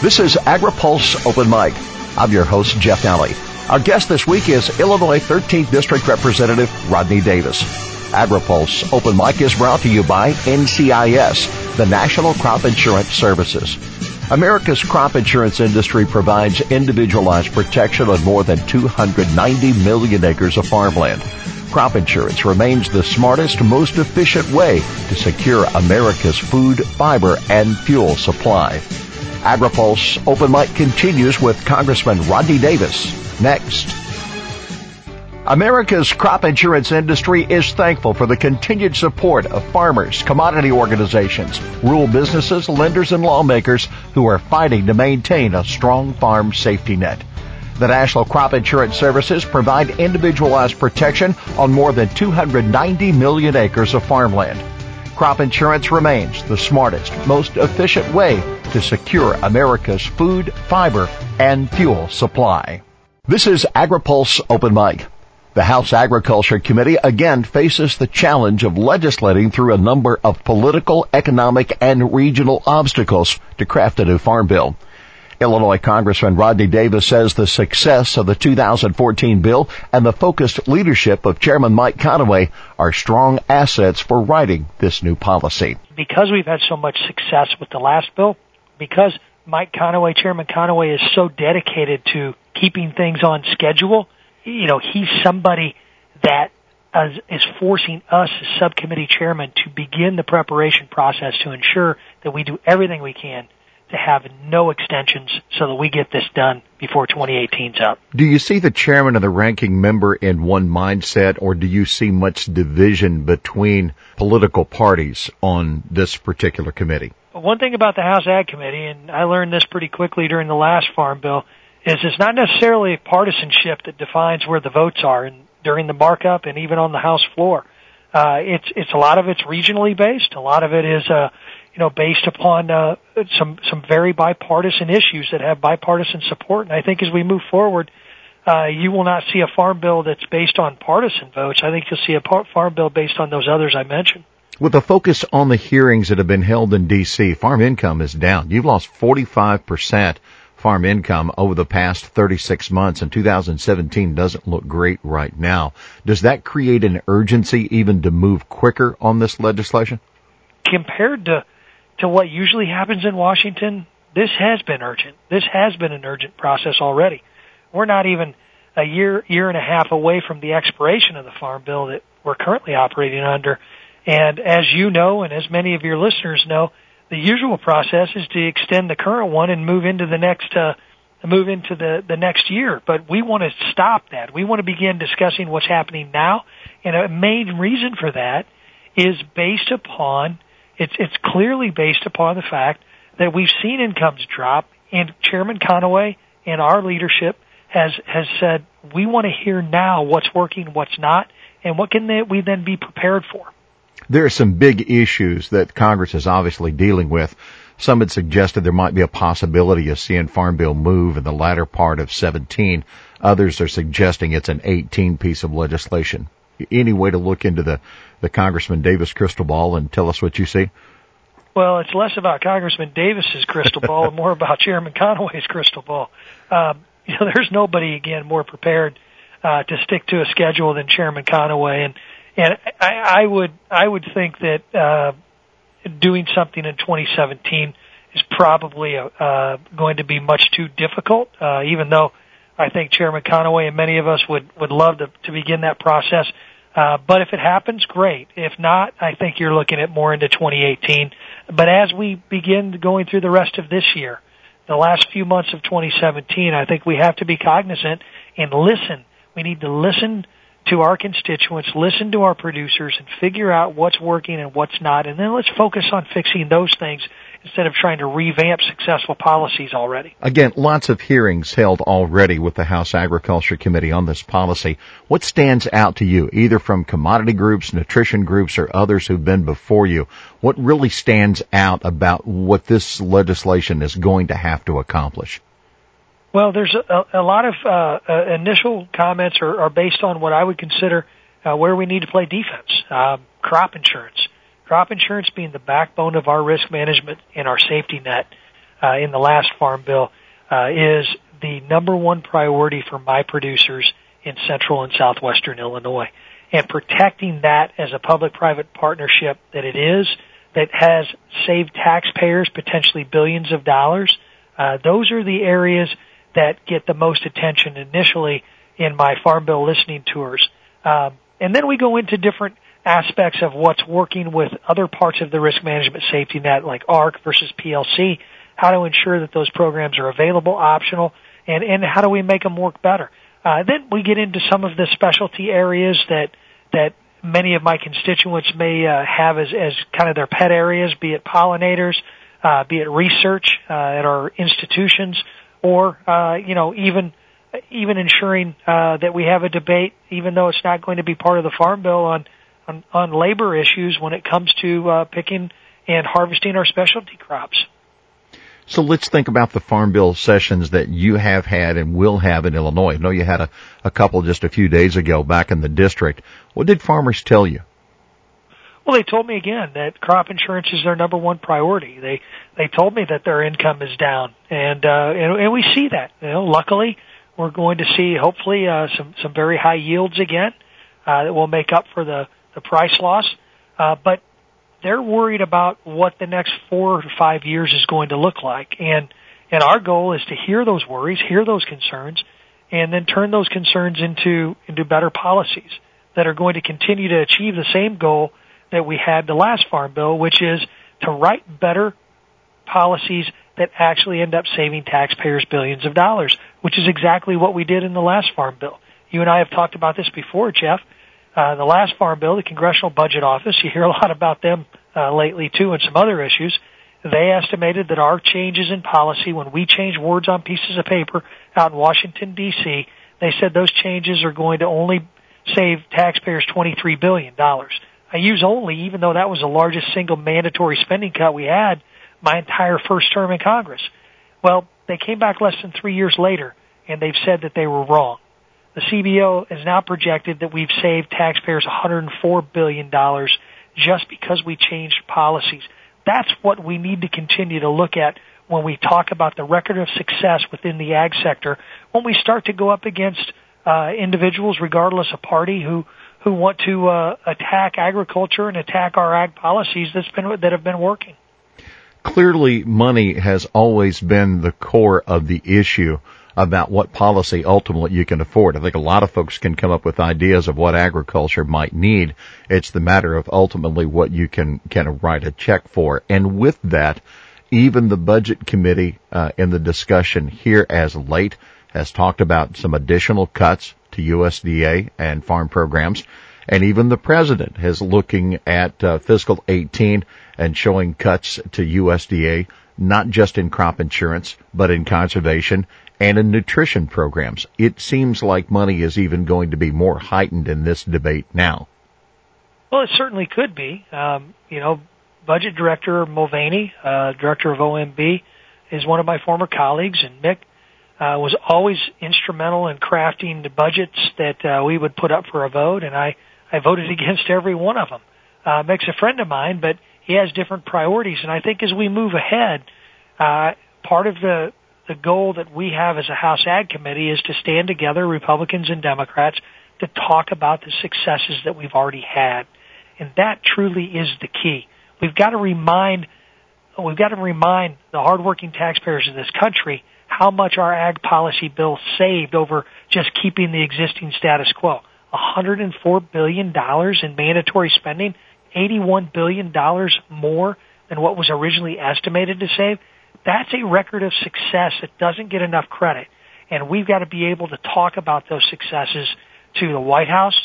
This is AgriPulse Open Mic. I'm your host, Jeff Nalley. Our guest this week is Illinois 13th District Representative Rodney Davis. AgriPulse Open Mic is brought to you by NCIS, the National Crop Insurance Services. America's crop insurance industry provides individualized protection on more than 290 million acres of farmland. Crop insurance remains the smartest, most efficient way to secure America's food, fiber, and fuel supply. AgriPulse Open Mic continues with Congressman Rodney Davis next. America's crop insurance industry is thankful for the continued support of farmers, commodity organizations, rural businesses, lenders, and lawmakers who are fighting to maintain a strong farm safety net. The National Crop Insurance Services provide individualized protection on more than 290 million acres of farmland crop insurance remains the smartest, most efficient way to secure America's food, fiber, and fuel supply. This is AgriPulse Open Mic. The House Agriculture Committee again faces the challenge of legislating through a number of political, economic, and regional obstacles to craft a new farm bill. Illinois Congressman Rodney Davis says the success of the 2014 bill and the focused leadership of Chairman Mike Conaway are strong assets for writing this new policy. Because we've had so much success with the last bill, because Mike Conaway, Chairman Conaway is so dedicated to keeping things on schedule, you know, he's somebody that is forcing us as subcommittee chairman to begin the preparation process to ensure that we do everything we can to have no extensions so that we get this done before 2018's up. Do you see the chairman and the ranking member in one mindset or do you see much division between political parties on this particular committee? One thing about the House Ag Committee, and I learned this pretty quickly during the last Farm Bill, is it's not necessarily partisanship that defines where the votes are and during the markup and even on the House floor. Uh, it's, it's a lot of it's regionally based. A lot of it is, uh, you know, based upon uh, some some very bipartisan issues that have bipartisan support. And I think as we move forward, uh, you will not see a farm bill that's based on partisan votes. I think you'll see a par- farm bill based on those others I mentioned. With a focus on the hearings that have been held in D.C., farm income is down. You've lost 45% farm income over the past 36 months and 2017 doesn't look great right now. Does that create an urgency even to move quicker on this legislation? Compared to to what usually happens in Washington, this has been urgent. This has been an urgent process already. We're not even a year, year and a half away from the expiration of the farm bill that we're currently operating under. And as you know, and as many of your listeners know, the usual process is to extend the current one and move into the next, uh, move into the, the next year. But we want to stop that. We want to begin discussing what's happening now. And a main reason for that is based upon it's it's clearly based upon the fact that we've seen incomes drop, and Chairman Conaway and our leadership has has said we want to hear now what's working, what's not, and what can they, we then be prepared for. There are some big issues that Congress is obviously dealing with. Some had suggested there might be a possibility of seeing Farm Bill move in the latter part of 17. Others are suggesting it's an 18 piece of legislation any way to look into the, the Congressman Davis crystal ball and tell us what you see? Well, it's less about Congressman Davis's crystal ball and more about Chairman Conaway's crystal ball. Um, you know, there's nobody again more prepared uh, to stick to a schedule than Chairman Conaway, and and I, I would I would think that uh, doing something in 2017 is probably uh, going to be much too difficult. Uh, even though I think Chairman Conaway and many of us would would love to to begin that process. Uh, but if it happens, great. If not, I think you're looking at more into 2018. But as we begin going through the rest of this year, the last few months of 2017, I think we have to be cognizant and listen. We need to listen to our constituents, listen to our producers, and figure out what's working and what's not. And then let's focus on fixing those things instead of trying to revamp successful policies already. Again, lots of hearings held already with the House Agriculture Committee on this policy. What stands out to you, either from commodity groups, nutrition groups, or others who've been before you? What really stands out about what this legislation is going to have to accomplish? Well, there's a, a lot of uh, uh, initial comments are, are, based on what I would consider uh, where we need to play defense. Uh, crop insurance crop insurance being the backbone of our risk management and our safety net. uh, in the last farm bill uh, is the number one priority for my producers in central and southwestern Illinois. And protecting that as a public-private partnership that it is, that has saved taxpayers potentially billions of dollars, uh, those are the areas that get the most attention initially in my farm bill listening tours. Um, and then we go into different aspects of what's working with other parts of the risk management safety net, like ARC versus PLC, how to ensure that those programs are available, optional, and, and how do we make them work better. Uh, then we get into some of the specialty areas that that many of my constituents may uh, have as, as kind of their pet areas, be it pollinators, uh, be it research uh, at our institutions, or uh, you know even even ensuring uh, that we have a debate, even though it's not going to be part of the farm bill on on, on labor issues when it comes to uh, picking and harvesting our specialty crops. So let's think about the farm bill sessions that you have had and will have in Illinois. I know you had a, a couple just a few days ago back in the district. What did farmers tell you? Well, they told me again that crop insurance is their number one priority. They they told me that their income is down, and uh, and, and we see that. You know, luckily, we're going to see hopefully uh, some some very high yields again uh, that will make up for the the price loss. Uh, but they're worried about what the next four to five years is going to look like. And, and our goal is to hear those worries, hear those concerns, and then turn those concerns into, into better policies that are going to continue to achieve the same goal that we had the last farm bill, which is to write better policies that actually end up saving taxpayers billions of dollars, which is exactly what we did in the last farm bill. You and I have talked about this before, Jeff. Uh, the last farm bill, the Congressional Budget Office, you hear a lot about them uh, lately too, and some other issues. They estimated that our changes in policy, when we change words on pieces of paper out in Washington D.C., they said those changes are going to only save taxpayers $23 billion. I use only, even though that was the largest single mandatory spending cut we had my entire first term in Congress. Well, they came back less than three years later, and they've said that they were wrong. The CBO has now projected that we've saved taxpayers $104 billion just because we changed policies. That's what we need to continue to look at when we talk about the record of success within the ag sector. When we start to go up against uh, individuals, regardless of party, who who want to uh, attack agriculture and attack our ag policies that's been that have been working. Clearly, money has always been the core of the issue about what policy ultimately you can afford. I think a lot of folks can come up with ideas of what agriculture might need. It's the matter of ultimately what you can can write a check for. And with that, even the budget committee uh, in the discussion here as late has talked about some additional cuts to USDA and farm programs. And even the president is looking at uh, fiscal 18 and showing cuts to USDA, not just in crop insurance, but in conservation and in nutrition programs. It seems like money is even going to be more heightened in this debate now. Well, it certainly could be. Um, you know, Budget Director Mulvaney, uh, Director of OMB, is one of my former colleagues, and Mick uh, was always instrumental in crafting the budgets that uh, we would put up for a vote, and I, I voted against every one of them. Uh, Mick's a friend of mine, but he has different priorities, and I think as we move ahead, uh, part of the the goal that we have as a House Ag Committee is to stand together, Republicans and Democrats, to talk about the successes that we've already had. And that truly is the key. We've got to remind, we've got to remind the hardworking taxpayers of this country how much our ag policy bill saved over just keeping the existing status quo. $104 billion in mandatory spending, $81 billion more than what was originally estimated to save. That's a record of success that doesn't get enough credit. And we've got to be able to talk about those successes to the White House,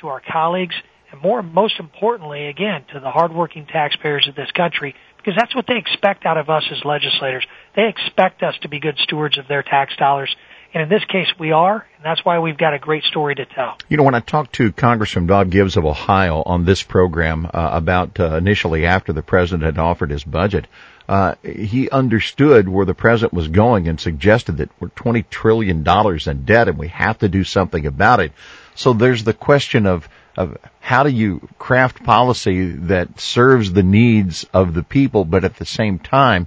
to our colleagues, and more, most importantly, again, to the hardworking taxpayers of this country, because that's what they expect out of us as legislators. They expect us to be good stewards of their tax dollars. And in this case, we are, and that's why we've got a great story to tell. You know, when I talked to Congressman Bob Gibbs of Ohio on this program uh, about uh, initially after the president had offered his budget, uh, he understood where the president was going and suggested that we're $20 trillion in debt and we have to do something about it. So there's the question of, of how do you craft policy that serves the needs of the people, but at the same time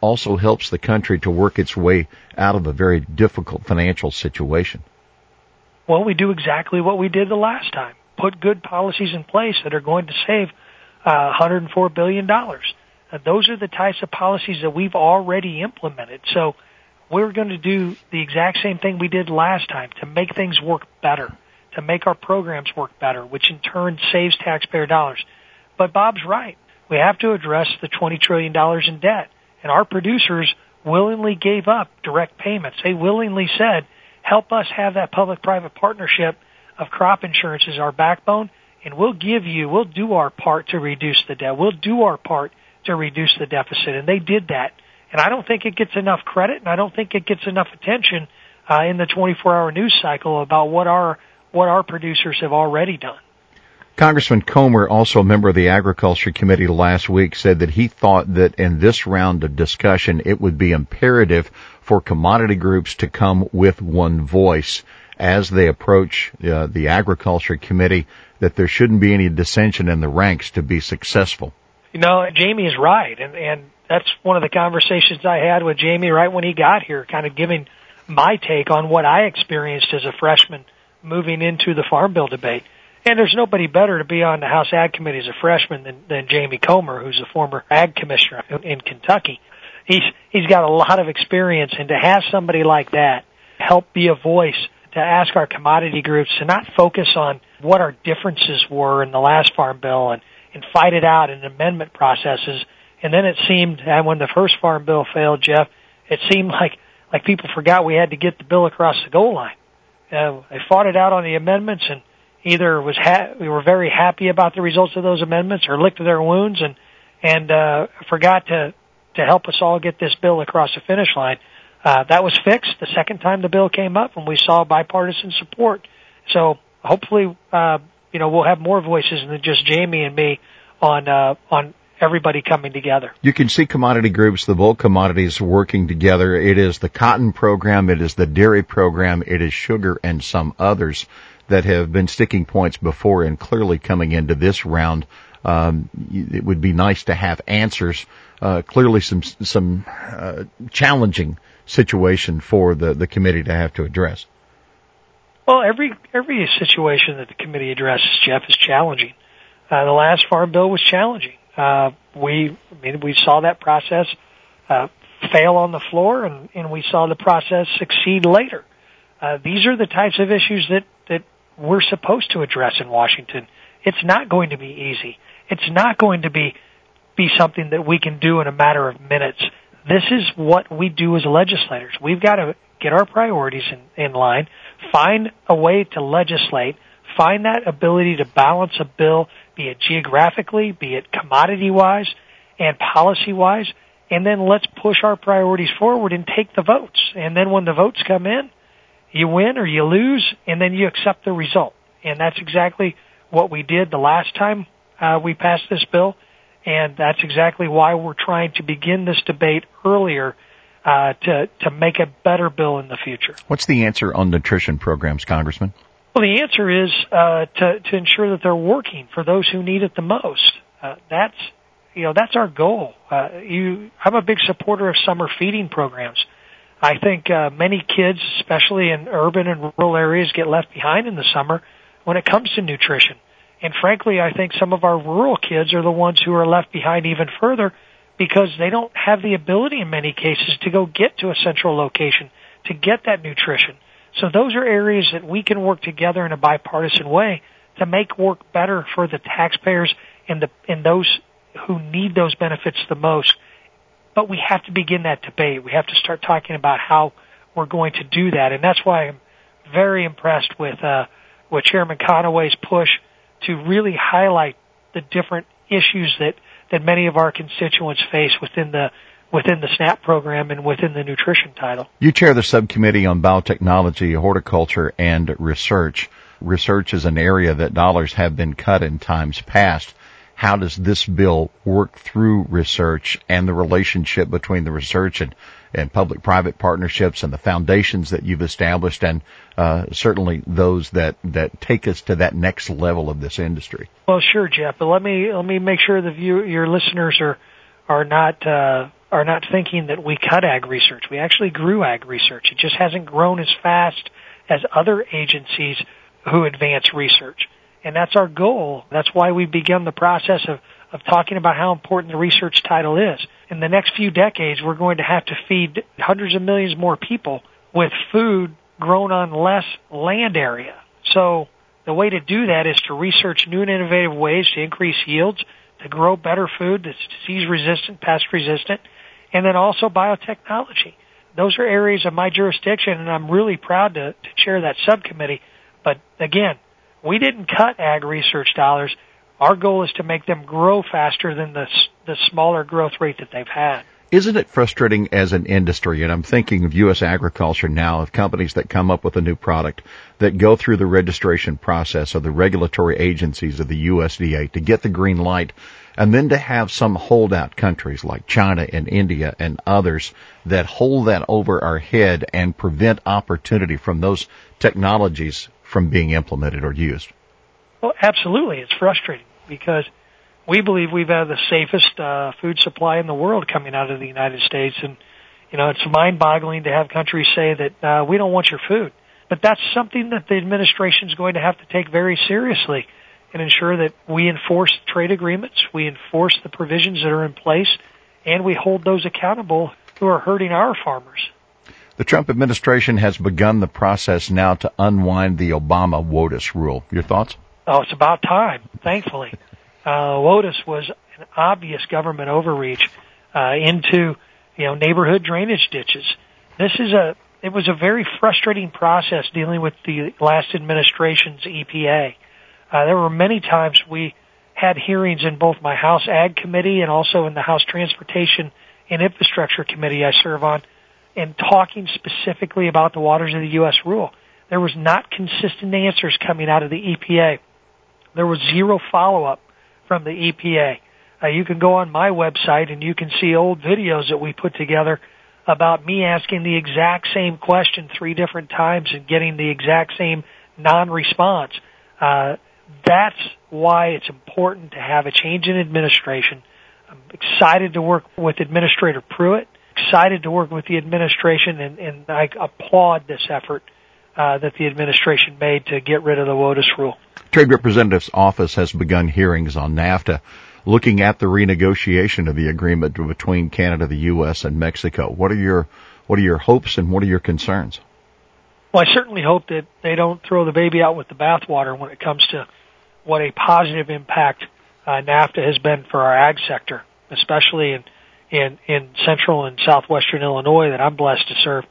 also helps the country to work its way out of a very difficult financial situation? Well, we do exactly what we did the last time. Put good policies in place that are going to save uh, $104 billion. Uh, those are the types of policies that we've already implemented. So we're going to do the exact same thing we did last time to make things work better, to make our programs work better, which in turn saves taxpayer dollars. But Bob's right. We have to address the $20 trillion in debt. And our producers willingly gave up direct payments. They willingly said, help us have that public-private partnership of crop insurance as our backbone, and we'll give you, we'll do our part to reduce the debt. We'll do our part to reduce the deficit. And they did that. And I don't think it gets enough credit, and I don't think it gets enough attention uh, in the 24-hour news cycle about what our what our producers have already done. Congressman Comer, also a member of the Agriculture Committee last week, said that he thought that in this round of discussion, it would be imperative for commodity groups to come with one voice as they approach uh, the Agriculture Committee, that there shouldn't be any dissension in the ranks to be successful. You know, Jamie is right, and, and that's one of the conversations I had with Jamie right when he got here, kind of giving my take on what I experienced as a freshman moving into the Farm Bill debate and there's nobody better to be on the House Ag Committee as a freshman than, than Jamie Comer, who's a former Ag Commissioner in Kentucky. He's he's got a lot of experience, and to have somebody like that help be a voice to ask our commodity groups to not focus on what our differences were in the last farm bill and and fight it out in amendment processes. And then it seemed, and when the first farm bill failed, Jeff, it seemed like like people forgot we had to get the bill across the goal line. Uh, they fought it out on the amendments and either was ha- we were very happy about the results of those amendments or licked their wounds and and uh, forgot to to help us all get this bill across the finish line. Uh, that was fixed the second time the bill came up, and we saw bipartisan support. So hopefully, uh, you know, we'll have more voices than just Jamie and me on uh, on everybody coming together. You can see commodity groups, the bulk commodities working together. It is the cotton program, it is the dairy program, it is sugar and some others that have been sticking points before and clearly coming into this round. Um, it would be nice to have answers. Uh, clearly, some some uh, challenging situation for the the committee to have to address. Well, every every situation that the committee addresses, Jeff, is challenging. Uh, the last farm bill was challenging. Uh, we, I mean, we saw that process uh, fail on the floor, and, and we saw the process succeed later. Uh, these are the types of issues that that we're supposed to address in Washington. It's not going to be easy. It's not going to be be something that we can do in a matter of minutes. This is what we do as legislators. We've got to get our priorities in, in line, find a way to legislate, find that ability to balance a bill, be it geographically, be it commodity wise and policy wise, and then let's push our priorities forward and take the votes. And then when the votes come in, you win or you lose, and then you accept the result. And that's exactly what we did the last time uh, we passed this bill, and that's exactly why we're trying to begin this debate earlier uh, to to make a better bill in the future. What's the answer on nutrition programs, Congressman? Well, the answer is uh, to to ensure that they're working for those who need it the most. Uh, that's you know that's our goal. Uh, you, I'm a big supporter of summer feeding programs. I think uh, many kids, especially in urban and rural areas, get left behind in the summer when it comes to nutrition. And frankly, I think some of our rural kids are the ones who are left behind even further because they don't have the ability in many cases to go get to a central location to get that nutrition. So those are areas that we can work together in a bipartisan way to make work better for the taxpayers and the and those who need those benefits the most but we have to begin that debate. We have to start talking about how we're going to do that, and that's why I'm very impressed with uh, with Chairman Conaway's push to really highlight the different issues that that many of our constituents face within the within the SNAP program and within the nutrition title. You chair the subcommittee on biotechnology, horticulture, and research. Research is an area that dollars have been cut in times past how does this bill work through research and the relationship between the research and, and public-private partnerships and the foundations that you've established and uh, certainly those that, that take us to that next level of this industry? Well, sure, Jeff. But let me let me make sure that you, your listeners are are not uh, are not thinking that we cut ag research. We actually grew ag research. It just hasn't grown as fast as other agencies who advance research. And that's our goal. That's why we've begun the process of, of talking about how important the research title is. In the next few decades, we're going to have to feed hundreds of millions more people with food grown on less land area. So the way to do that is to research new and innovative ways to increase yields, to grow better food that's disease resistant, pest resistant, and then also biotechnology. Those are areas of my jurisdiction, and I'm really proud to, to chair that subcommittee. But again, we didn't cut ag research dollars. Our goal is to make them grow faster than the, the smaller growth rate that they've had. Isn't it frustrating as an industry? And I'm thinking of U.S. agriculture now, of companies that come up with a new product that go through the registration process of the regulatory agencies of the USDA to get the green light and then to have some holdout countries like China and India and others that hold that over our head and prevent opportunity from those technologies from being implemented or used. Well, absolutely. It's frustrating because we believe we've had the safest uh, food supply in the world coming out of the United States, and you know it's mind-boggling to have countries say that uh, we don't want your food. But that's something that the administration is going to have to take very seriously and ensure that we enforce trade agreements, we enforce the provisions that are in place, and we hold those accountable who are hurting our farmers. The Trump administration has begun the process now to unwind the Obama WOTUS rule. Your thoughts? Oh, it's about time, thankfully uh, WOTUS was an obvious government overreach uh, into you know neighborhood drainage ditches. This is a it was a very frustrating process dealing with the last administration's EPA. Uh, there were many times we had hearings in both my House Ag Committee and also in the House Transportation and Infrastructure Committee I serve on, and talking specifically about the waters of the U.S. rule. There was not consistent answers coming out of the EPA. There was zero follow-up from the EPA. Uh, you can go on my website and you can see old videos that we put together about me asking the exact same question three different times and getting the exact same non-response. Uh, that's why it's important to have a change in administration. I'm excited to work with Administrator Pruitt, excited to work with the administration, and, and I applaud this effort uh, that the administration made to get rid of the WOTUS rule. Trade Representative's office has begun hearings on NAFTA looking at the renegotiation of the agreement between Canada, the U.S., and Mexico. What are your what are your hopes and what are your concerns? Well, I certainly hope that they don't throw the baby out with the bathwater when it comes to what a positive impact uh, NAFTA has been for our ag sector, especially in, in in central and southwestern Illinois that I'm blessed to serve.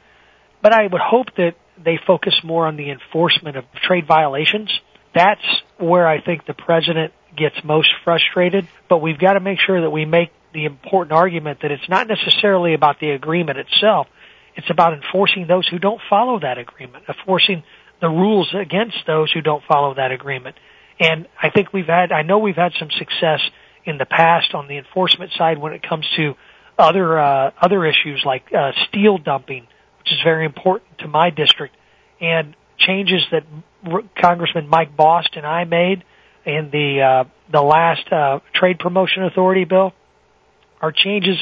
But I would hope that they focus more on the enforcement of trade violations that's where I think the president gets most frustrated. But we've got to make sure that we make the important argument that it's not necessarily about the agreement itself. It's about enforcing those who don't follow that agreement, enforcing the rules against those who don't follow that agreement. And I think we've had, I know we've had some success in the past on the enforcement side when it comes to other, uh, other issues like, uh, steel dumping, which is very important to my district. And changes that Congressman Mike Bost and I made in the uh, the last uh, Trade Promotion Authority bill are changes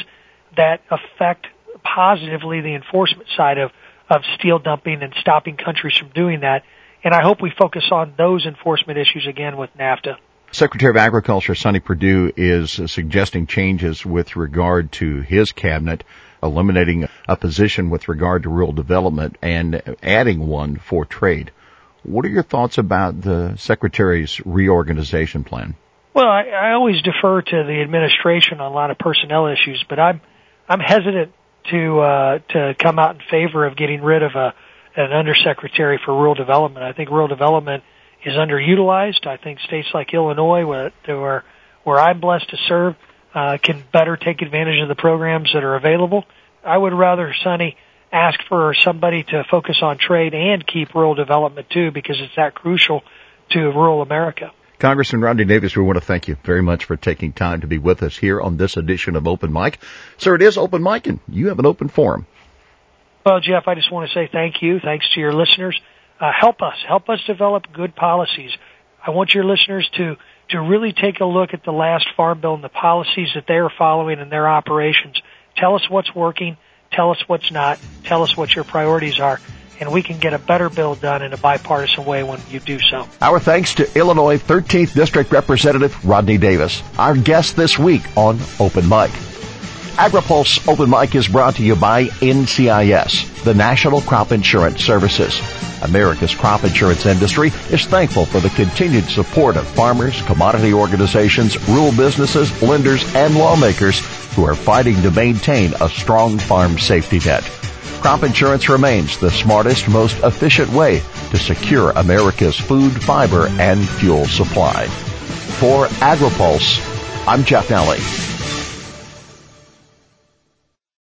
that affect positively the enforcement side of of steel dumping and stopping countries from doing that. And I hope we focus on those enforcement issues again with NAFTA. Secretary of Agriculture Sonny Perdue is suggesting changes with regard to his cabinet, eliminating a position with regard to rural development and adding one for trade. What are your thoughts about the Secretary's reorganization plan? Well, I, I always defer to the administration on a lot of personnel issues, but I'm I'm hesitant to uh, to come out in favor of getting rid of a an undersecretary for rural development. I think rural development is underutilized. I think states like Illinois, where where, where I'm blessed to serve, uh, can better take advantage of the programs that are available. I would rather, Sonny, ask for somebody to focus on trade and keep rural development too, because it's that crucial to rural America. Congressman Rodney Davis, we want to thank you very much for taking time to be with us here on this edition of Open Mic. Sir, it is Open Mic and you have an open forum. Well, Jeff, I just want to say thank you. Thanks to your listeners. Uh, help us. Help us develop good policies. I want your listeners to, to really take a look at the last farm bill and the policies that they are following in their operations Tell us what's working. Tell us what's not. Tell us what your priorities are and we can get a better bill done in a bipartisan way when you do so. Our thanks to Illinois 13th District Representative Rodney Davis, our guest this week on Open Mic. AgriPulse Open Mic is brought to you by NCIS, the National Crop Insurance Services. America's crop insurance industry is thankful for the continued support of farmers, commodity organizations, rural businesses, lenders, and lawmakers who are fighting to maintain a strong farm safety net. Crop insurance remains the smartest, most efficient way to secure America's food, fiber, and fuel supply. For AgriPulse, I'm Jeff Nalley.